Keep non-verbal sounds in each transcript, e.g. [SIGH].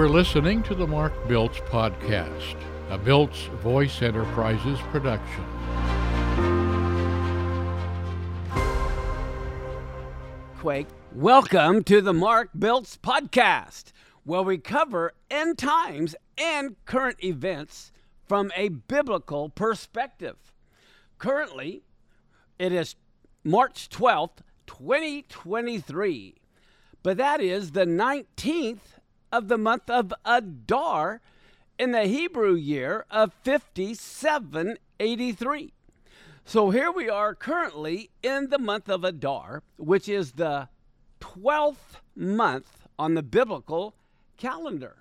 are listening to the Mark Biltz Podcast, a Biltz Voice Enterprises production. Quake, welcome to the Mark Biltz Podcast, where we cover end times and current events from a biblical perspective. Currently, it is March 12th, 2023, but that is the 19th of the month of Adar in the Hebrew year of 5783. So here we are currently in the month of Adar, which is the 12th month on the biblical calendar.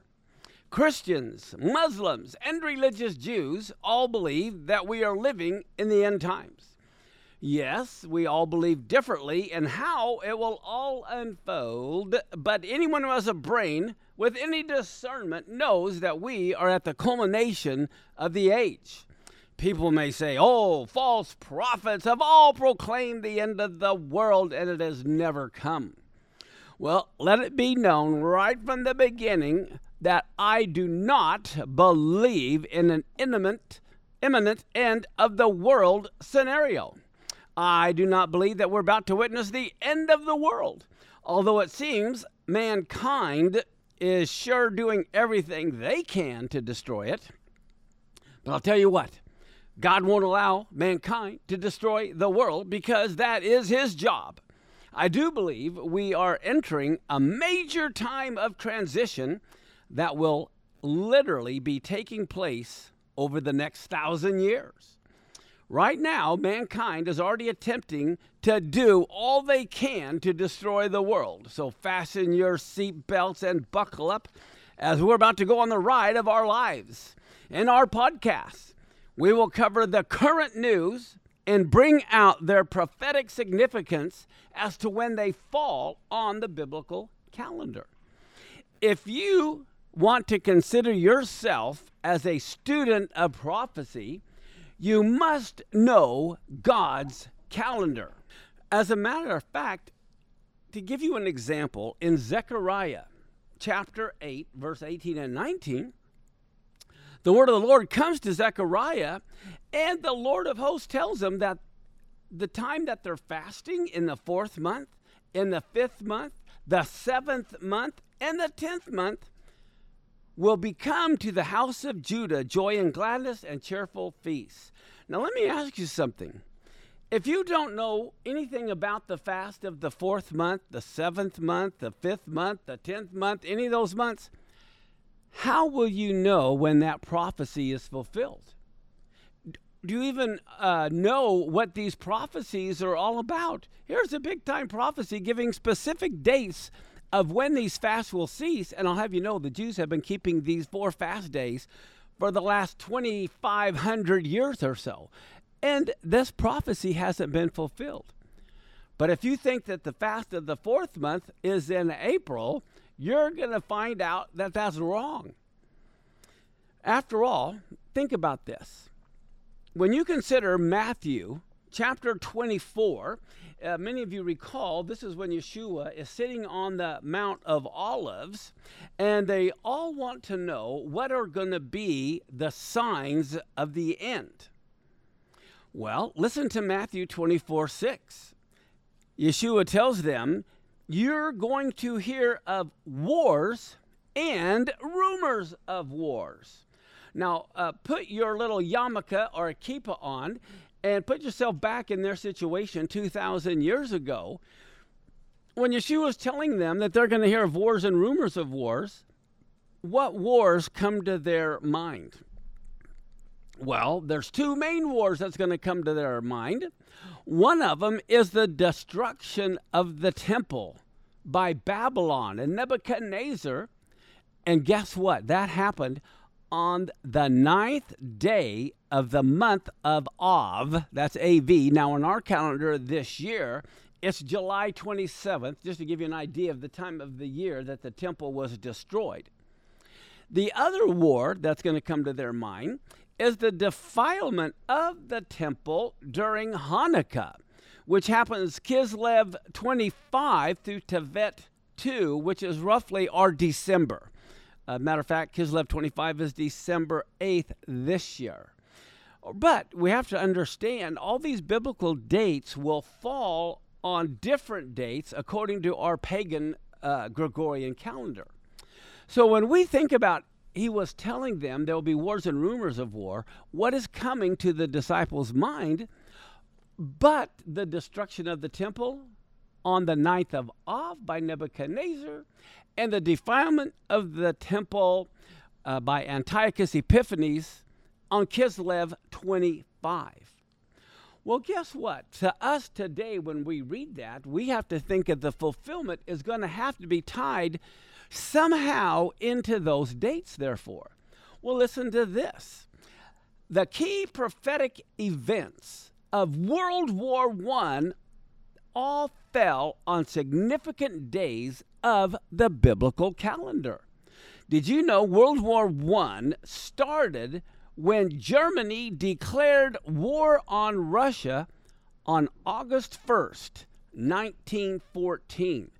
Christians, Muslims, and religious Jews all believe that we are living in the end times. Yes, we all believe differently in how it will all unfold, but anyone who has a brain with any discernment knows that we are at the culmination of the age. People may say, oh, false prophets have all proclaimed the end of the world and it has never come. Well, let it be known right from the beginning that I do not believe in an imminent, imminent end of the world scenario. I do not believe that we're about to witness the end of the world, although it seems mankind is sure doing everything they can to destroy it. But I'll tell you what, God won't allow mankind to destroy the world because that is his job. I do believe we are entering a major time of transition that will literally be taking place over the next thousand years. Right now, mankind is already attempting to do all they can to destroy the world. So fasten your seatbelts and buckle up as we're about to go on the ride of our lives. In our podcast, we will cover the current news and bring out their prophetic significance as to when they fall on the biblical calendar. If you want to consider yourself as a student of prophecy, you must know God's calendar. As a matter of fact, to give you an example, in Zechariah chapter 8, verse 18 and 19, the word of the Lord comes to Zechariah, and the Lord of hosts tells him that the time that they're fasting in the fourth month, in the fifth month, the seventh month, and the tenth month will become to the house of Judah joy and gladness and cheerful feasts. Now, let me ask you something. If you don't know anything about the fast of the fourth month, the seventh month, the fifth month, the tenth month, any of those months, how will you know when that prophecy is fulfilled? Do you even uh, know what these prophecies are all about? Here's a big time prophecy giving specific dates of when these fasts will cease. And I'll have you know the Jews have been keeping these four fast days for the last 2,500 years or so. And this prophecy hasn't been fulfilled. But if you think that the fast of the fourth month is in April, you're going to find out that that's wrong. After all, think about this. When you consider Matthew chapter 24, uh, many of you recall this is when Yeshua is sitting on the Mount of Olives, and they all want to know what are going to be the signs of the end. Well, listen to Matthew 24 6. Yeshua tells them, You're going to hear of wars and rumors of wars. Now, uh, put your little yarmulke or a kippah on and put yourself back in their situation 2,000 years ago when Yeshua was telling them that they're going to hear of wars and rumors of wars. What wars come to their mind? Well, there's two main wars that's going to come to their mind. One of them is the destruction of the temple by Babylon and Nebuchadnezzar. And guess what? That happened on the ninth day of the month of Av, that's AV. Now, in our calendar this year, it's July 27th, just to give you an idea of the time of the year that the temple was destroyed. The other war that's going to come to their mind is the defilement of the temple during Hanukkah, which happens Kislev 25 through Tevet 2, which is roughly our December. Uh, matter of fact, Kislev 25 is December 8th this year. But we have to understand all these biblical dates will fall on different dates according to our pagan uh, Gregorian calendar. So when we think about he was telling them there will be wars and rumors of war, what is coming to the disciples' mind but the destruction of the temple on the ninth of Av by Nebuchadnezzar and the defilement of the temple uh, by Antiochus Epiphanes on Kislev 25. Well, guess what? To us today, when we read that, we have to think that the fulfillment is going to have to be tied somehow into those dates, therefore. Well, listen to this. The key prophetic events of World War I all fell on significant days of the biblical calendar. Did you know World War I started when Germany declared war on Russia on August 1st, 1914?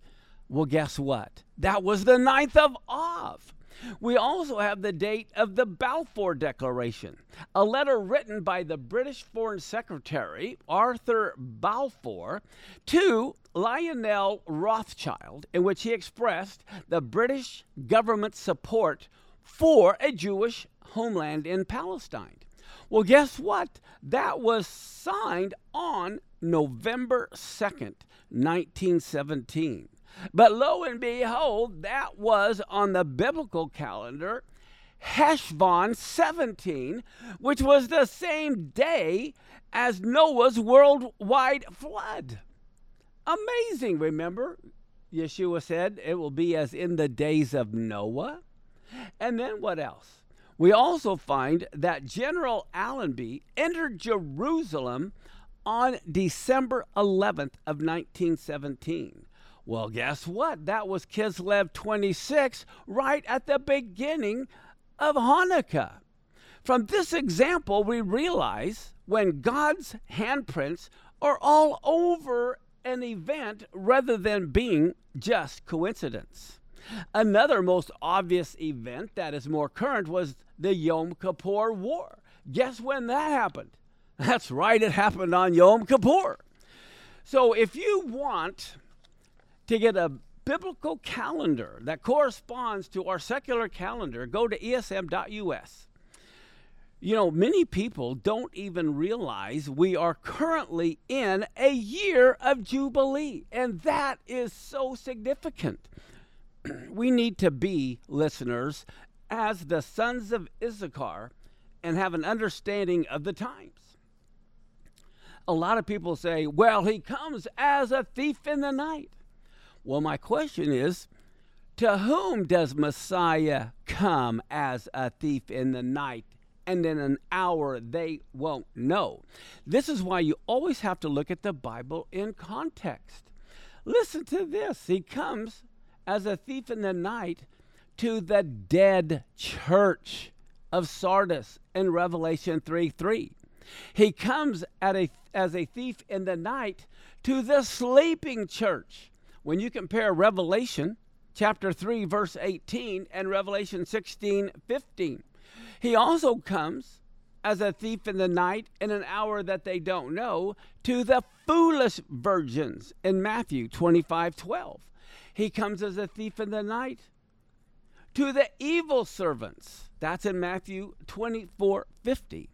Well, guess what? That was the 9th of Av. We also have the date of the Balfour Declaration, a letter written by the British Foreign Secretary Arthur Balfour to Lionel Rothschild, in which he expressed the British government's support for a Jewish homeland in Palestine. Well, guess what? That was signed on November 2nd, 1917. But lo and behold, that was on the biblical calendar, Heshvan 17, which was the same day as Noah's worldwide flood. Amazing, remember? Yeshua said it will be as in the days of Noah. And then what else? We also find that General Allenby entered Jerusalem on December 11th of 1917. Well, guess what? That was Kislev 26 right at the beginning of Hanukkah. From this example, we realize when God's handprints are all over an event rather than being just coincidence. Another most obvious event that is more current was the Yom Kippur War. Guess when that happened? [LAUGHS] That's right, it happened on Yom Kippur. So if you want to get a biblical calendar that corresponds to our secular calendar, go to esm.us. You know, many people don't even realize we are currently in a year of Jubilee, and that is so significant. [CLEARS THROAT] we need to be listeners as the sons of Issachar and have an understanding of the times. A lot of people say, well, he comes as a thief in the night. Well, my question is to whom does Messiah come as a thief in the night and in an hour they won't know? This is why you always have to look at the Bible in context. Listen to this. He comes as a thief in the night to the dead church of Sardis in Revelation 3 3. He comes at a, as a thief in the night to the sleeping church when you compare Revelation chapter 3, verse 18, and Revelation 16, 15, he also comes as a thief in the night in an hour that they don't know to the foolish virgins in Matthew 25, 12. He comes as a thief in the night to the evil servants. That's in Matthew 24, 50.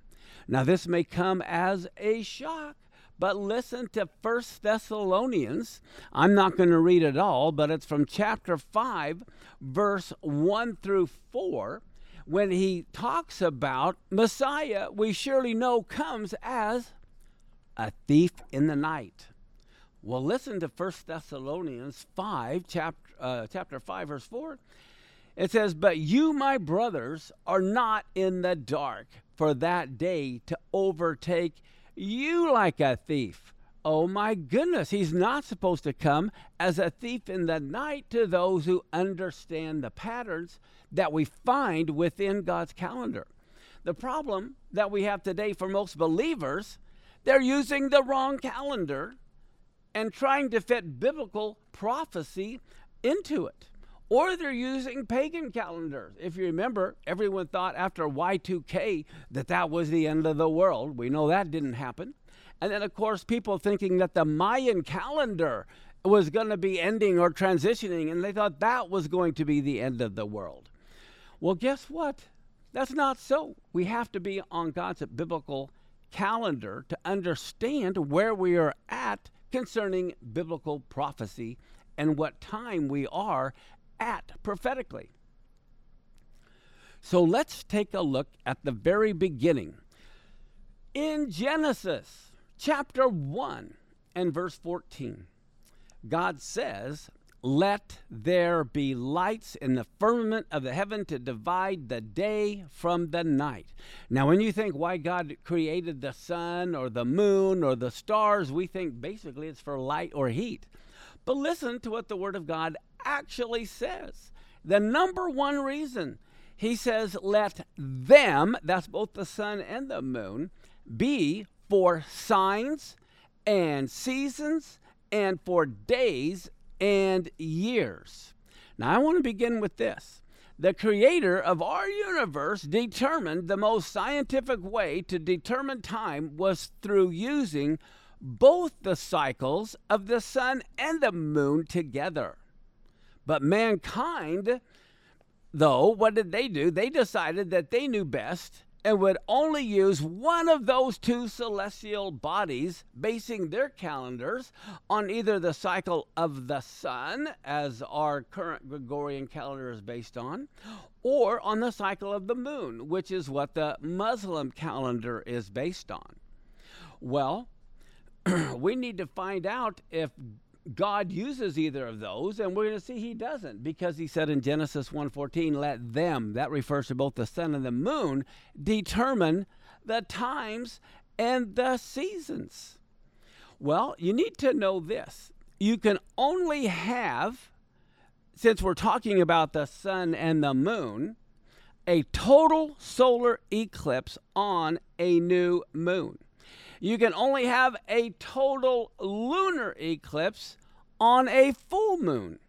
Now, this may come as a shock but listen to First Thessalonians. I'm not going to read it all, but it's from chapter 5, verse 1 through 4, when he talks about Messiah, we surely know comes as a thief in the night. Well, listen to First Thessalonians 5, chapter, uh, chapter 5, verse 4. It says, But you, my brothers, are not in the dark for that day to overtake you like a thief. Oh my goodness, he's not supposed to come as a thief in the night to those who understand the patterns that we find within God's calendar. The problem that we have today for most believers, they're using the wrong calendar and trying to fit biblical prophecy into it. Or they're using pagan calendars. If you remember, everyone thought after Y2K that that was the end of the world. We know that didn't happen. And then, of course, people thinking that the Mayan calendar was going to be ending or transitioning, and they thought that was going to be the end of the world. Well, guess what? That's not so. We have to be on God's biblical calendar to understand where we are at concerning biblical prophecy and what time we are at prophetically. So let's take a look at the very beginning. In Genesis chapter 1 and verse 14, God says, Let there be lights in the firmament of the heaven to divide the day from the night. Now, when you think why God created the sun or the moon or the stars, we think basically it's for light or heat. But listen to what the Word of God actually says. The number one reason he says, let them, that's both the sun and the moon, be for signs and seasons and for days and years. Now, I want to begin with this. The creator of our universe determined the most scientific way to determine time was through using both the cycles of the sun and the moon together. But mankind, though, what did they do? They decided that they knew best and would only use one of those two celestial bodies, basing their calendars on either the cycle of the sun, as our current Gregorian calendar is based on, or on the cycle of the moon, which is what the Muslim calendar is based on. Well, [CLEARS THROAT] we need to find out if God uses either of those, and we're going to see he doesn't because he said in Genesis 1:14, "Let them," that refers to both the sun and the moon, determine the times and the seasons. Well, you need to know this. You can only have since we're talking about the sun and the moon, a total solar eclipse on a new moon you can only have a total lunar eclipse on a full moon,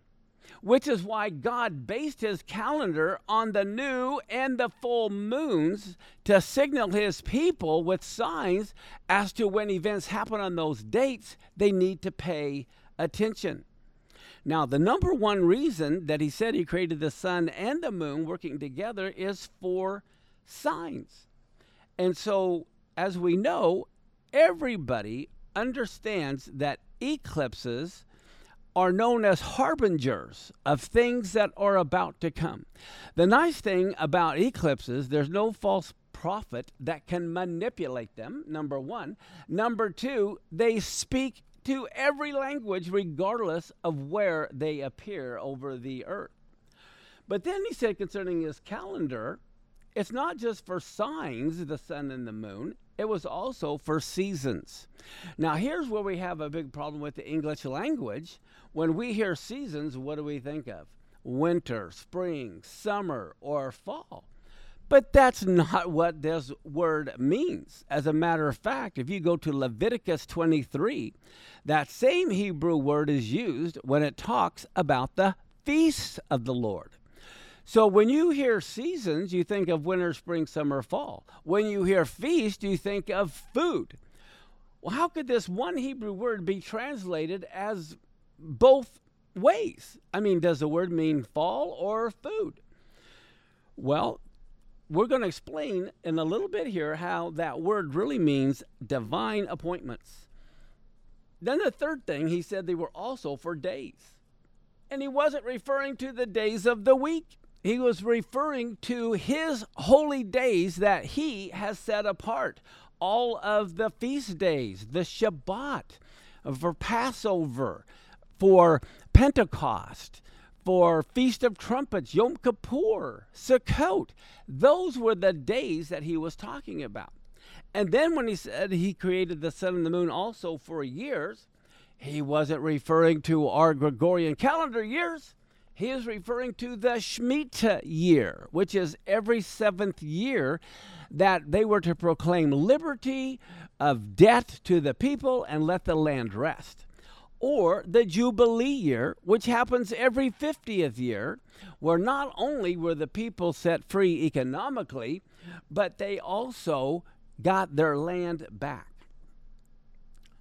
which is why God based his calendar on the new and the full moons to signal his people with signs as to when events happen on those dates, they need to pay attention. Now, the number one reason that he said he created the sun and the moon working together is for signs. And so, as we know, everybody understands that eclipses are known as harbingers of things that are about to come. The nice thing about eclipses, there's no false prophet that can manipulate them, number one. Number two, they speak to every language regardless of where they appear over the earth. But then he said concerning his calendar, it's not just for signs, the sun and the moon, it was also for seasons. Now, here's where we have a big problem with the English language. When we hear seasons, what do we think of? Winter, spring, summer, or fall. But that's not [LAUGHS] what this word means. As a matter of fact, if you go to Leviticus 23, that same Hebrew word is used when it talks about the feasts of the Lord. So when you hear seasons, you think of winter, spring, summer, fall. When you hear feast, you think of food. Well, how could this one Hebrew word be translated as both ways? I mean, does the word mean fall or food? Well, we're going to explain in a little bit here how that word really means divine appointments. Then the third thing, he said they were also for days. And he wasn't referring to the days of the week he was referring to his holy days that he has set apart. All of the feast days, the Shabbat, for Passover, for Pentecost, for Feast of Trumpets, Yom Kippur, Sukkot. Those were the days that he was talking about. And then when he said he created the sun and the moon also for years, he wasn't referring to our Gregorian calendar years he is referring to the Shemitah year, which is every seventh year that they were to proclaim liberty of debt to the people and let the land rest. or the Jubilee year, which happens every 50th year, where not only were the people set free economically, but they also got their land back.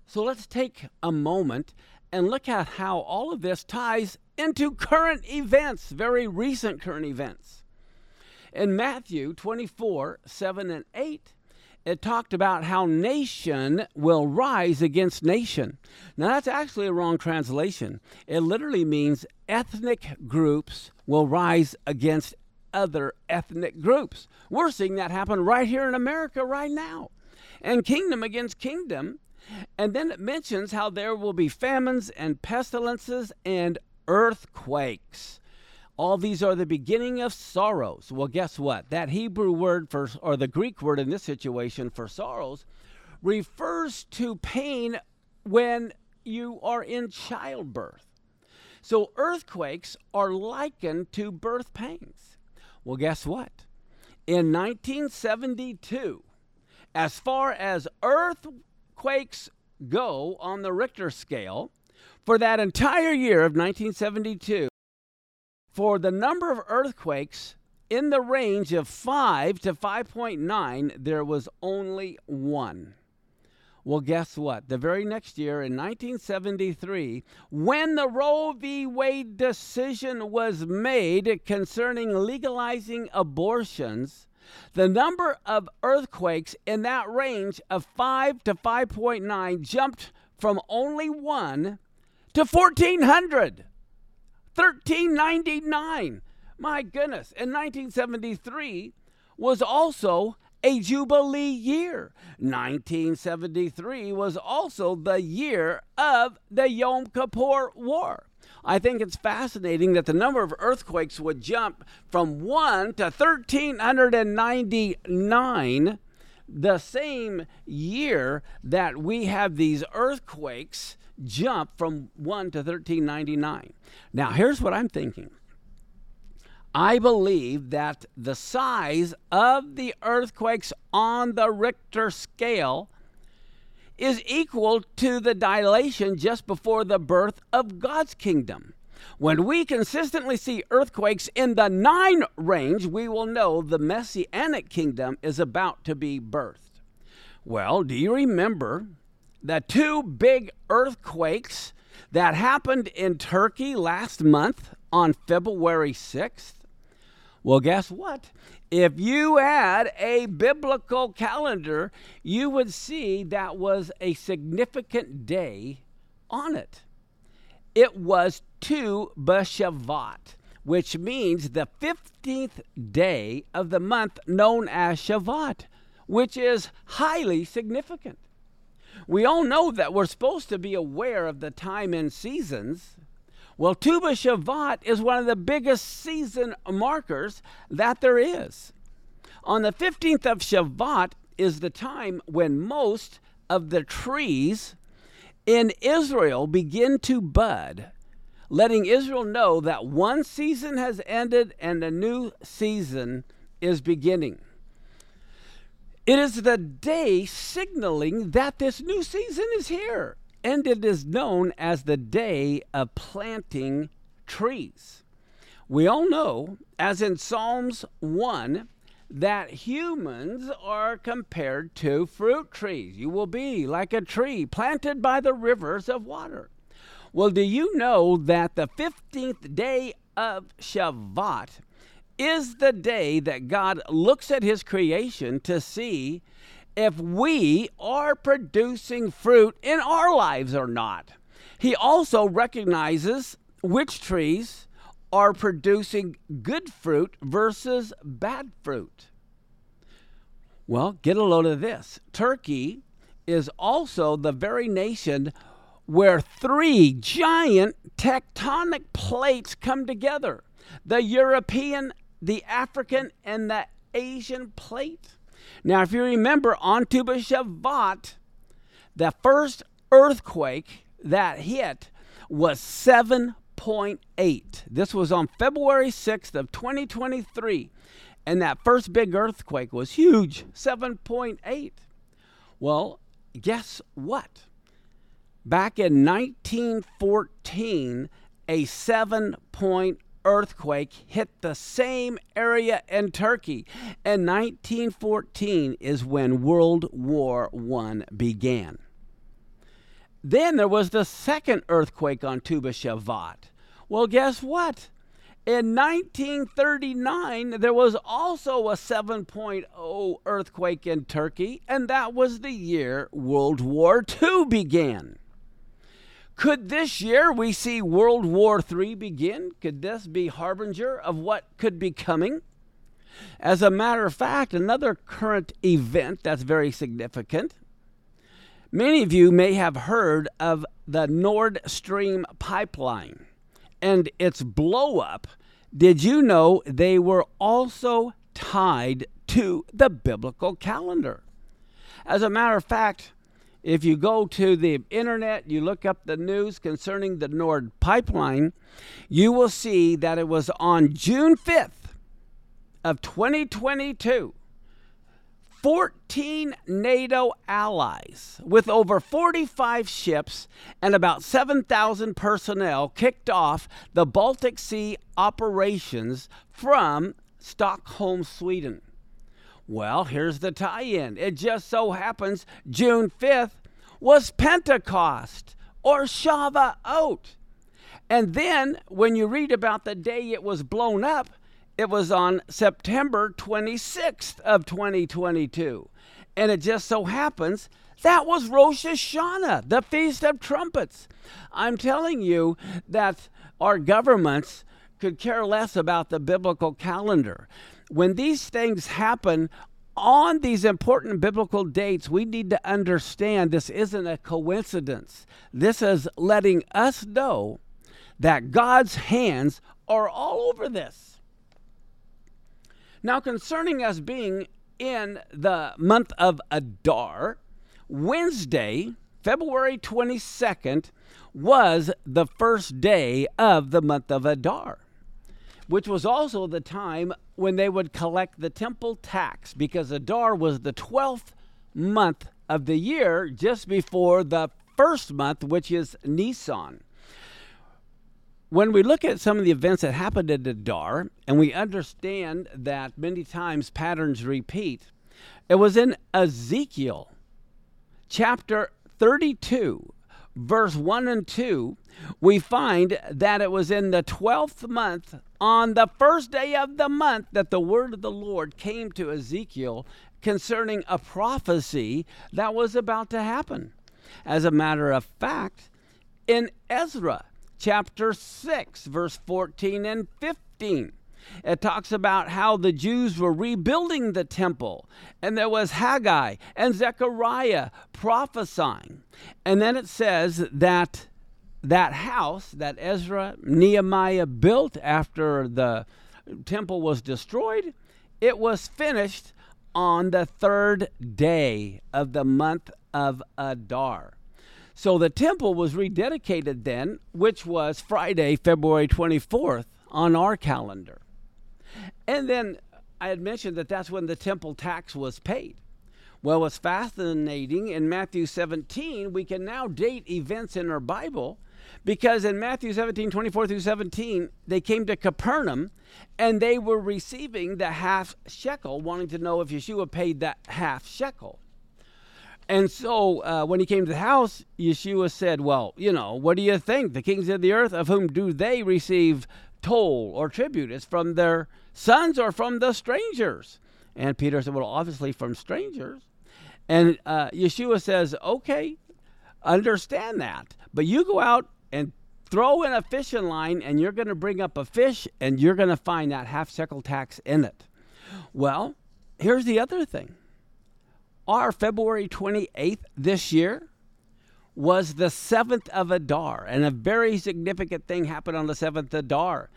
So let's take a moment and look at how all of this ties into current events, very recent current events. In Matthew 24 7 and 8, it talked about how nation will rise against nation. Now, that's actually a wrong translation. It literally means ethnic groups will rise against other ethnic groups. We're seeing that happen right here in America right now. And kingdom against kingdom. And then it mentions how there will be famines and pestilences and earthquakes. All these are the beginning of sorrows. Well, guess what? That Hebrew word for, or the Greek word in this situation for sorrows, refers to pain when you are in childbirth. So earthquakes are likened to birth pains. Well, guess what? In 1972, as far as earthquakes go on the Richter scale, for that entire year of 1972, for the number of earthquakes in the range of 5 to 5.9, there was only one. Well, guess what? The very next year, in 1973, when the Roe v. Wade decision was made concerning legalizing abortions, the number of earthquakes in that range of 5 to 5.9 jumped from only one to 1,400. 1399. My goodness. In 1973 was also a Jubilee year. 1973 was also the year of the Yom Kippur War. I think it's fascinating that the number of earthquakes would jump from 1 to 1399 the same year that we have these earthquakes jump from 1 to 1399. Now, here's what I'm thinking. I believe that the size of the earthquakes on the Richter scale is equal to the dilation just before the birth of God's kingdom. When we consistently see earthquakes in the nine range, we will know the messianic kingdom is about to be birthed. Well, do you remember the two big earthquakes that happened in Turkey last month on February 6th? Well, guess what? If you had a biblical calendar, you would see that was a significant day on it. It was Tu B'Shavat, which means the 15th day of the month known as Shavat, which is highly significant. We all know that we're supposed to be aware of the time and seasons. Well, Tu B'Shavat is one of the biggest season markers that there is. On the 15th of Shavat is the time when most of the trees in Israel begin to bud, letting Israel know that one season has ended and a new season is beginning. It is the day signaling that this new season is here, and it is known as the day of planting trees. We all know, as in Psalms 1, that humans are compared to fruit trees. You will be like a tree planted by the rivers of water. Well, do you know that the 15th day of Shavat is the day that God looks at his creation to see if we are producing fruit in our lives or not. He also recognizes which trees are producing good fruit versus bad fruit. Well, get a load of this. Turkey is also the very nation where three giant tectonic plates come together the European the African and the Asian plate. Now, if you remember on Tu B'Shavat, the first earthquake that hit was 7.8. This was on February 6th of 2023. And that first big earthquake was huge, 7.8. Well, guess what? back in 1914, a seven point earthquake hit the same area in Turkey. And 1914 is when World War I began. Then there was the second earthquake on Tu B'Shavat. Well, guess what? In 1939, there was also a 7.0 earthquake in Turkey, and that was the year World War II began. Could this year we see World War III begin? Could this be harbinger of what could be coming? As a matter of fact, another current event that's very significant. Many of you may have heard of the Nord Stream pipeline and its blow up. Did you know they were also tied to the biblical calendar? As a matter of fact, if you go to the internet, you look up the news concerning the Nord pipeline, you will see that it was on June 5th of 2022. 14 NATO allies with over 45 ships and about 7,000 personnel kicked off the Baltic Sea operations from Stockholm, Sweden. Well, here's the tie in. It just so happens June 5th was Pentecost or Shavuot. And then when you read about the day it was blown up, it was on September 26th of 2022. And it just so happens that was Rosh Hashanah, the Feast of Trumpets. I'm telling you that our governments could care less about the biblical calendar when these things happen on these important biblical dates, we need to understand this isn't a coincidence. This is letting us know that God's hands are all over this. Now, concerning us being in the month of Adar, Wednesday, February 22nd, was the first day of the month of Adar which was also the time when they would collect the temple tax because Adar was the 12th month of the year just before the first month, which is Nisan. When we look at some of the events that happened at Adar, and we understand that many times patterns repeat, it was in Ezekiel chapter 32, verse 1 and 2, we find that it was in the 12th month, on the first day of the month, that the word of the Lord came to Ezekiel concerning a prophecy that was about to happen. As a matter of fact, in Ezra chapter 6, verse 14 and 15, it talks about how the Jews were rebuilding the temple, and there was Haggai and Zechariah prophesying. And then it says that that house that Ezra, Nehemiah built after the temple was destroyed, it was finished on the third day of the month of Adar. So the temple was rededicated then, which was Friday, February 24th on our calendar. And then I had mentioned that that's when the temple tax was paid. Well, what's fascinating in Matthew 17, we can now date events in our Bible because in Matthew 17, 24 through 17, they came to Capernaum and they were receiving the half shekel, wanting to know if Yeshua paid that half shekel. And so uh, when he came to the house, Yeshua said, Well, you know, what do you think? The kings of the earth, of whom do they receive toll or tribute? Is from their sons or from the strangers? And Peter said, Well, obviously from strangers. And uh, Yeshua says, Okay, understand that. But you go out and throw in a fishing line and you're going to bring up a fish and you're going to find that half shekel tax in it. Well, here's the other thing. Our February 28th this year was the 7th of Adar, and a very significant thing happened on the 7th of Adar.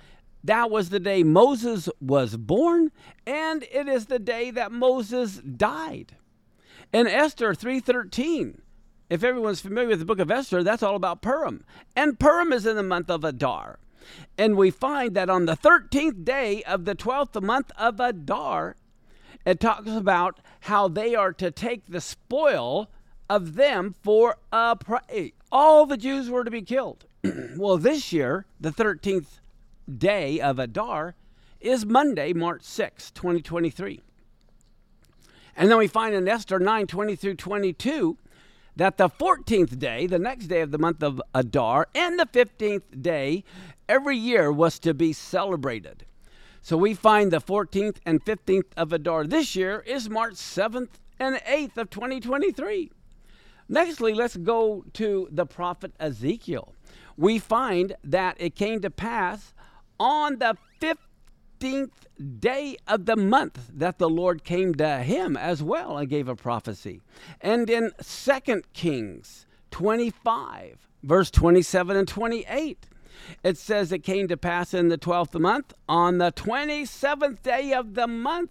That was the day Moses was born, and it is the day that Moses died. In Esther 3:13, if everyone's familiar with the book of Esther, that's all about Purim. And Purim is in the month of Adar. And we find that on the 13th day of the 12th month of Adar, it talks about how they are to take the spoil of them for a prey. All the Jews were to be killed. [CLEARS THROAT] well, this year, the 13th day of Adar is Monday, March 6, 2023. And then we find in Esther 9 20 through 22 that the 14th day, the next day of the month of Adar, and the 15th day every year was to be celebrated. So we find the 14th and 15th of Adar this year is March 7th and 8th of 2023. Nextly, let's go to the prophet Ezekiel. We find that it came to pass on the 15th day of the month that the Lord came to him as well and gave a prophecy. And in 2 Kings 25, verse 27 and 28, it says it came to pass in the 12th month on the 27th day of the month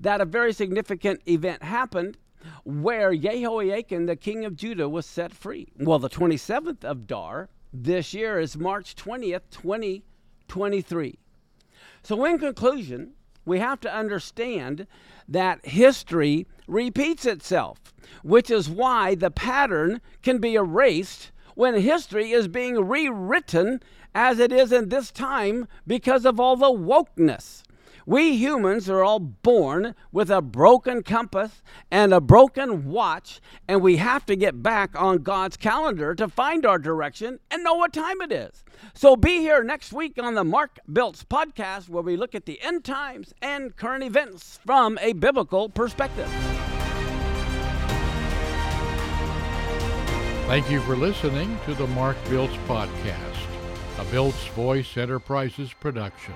that a very significant event happened where Jehoiakim, the king of Judah, was set free. Well, the 27th of Adar this year is March 20th, 2023. So, in conclusion, we have to understand that history repeats itself, which is why the pattern can be erased when history is being rewritten as it is in this time because of all the wokeness. We humans are all born with a broken compass and a broken watch, and we have to get back on God's calendar to find our direction and know what time it is. So be here next week on the Mark Biltz podcast where we look at the end times and current events from a biblical perspective. Thank you for listening to the Mark Biltz podcast, a Biltz Voice Enterprises production.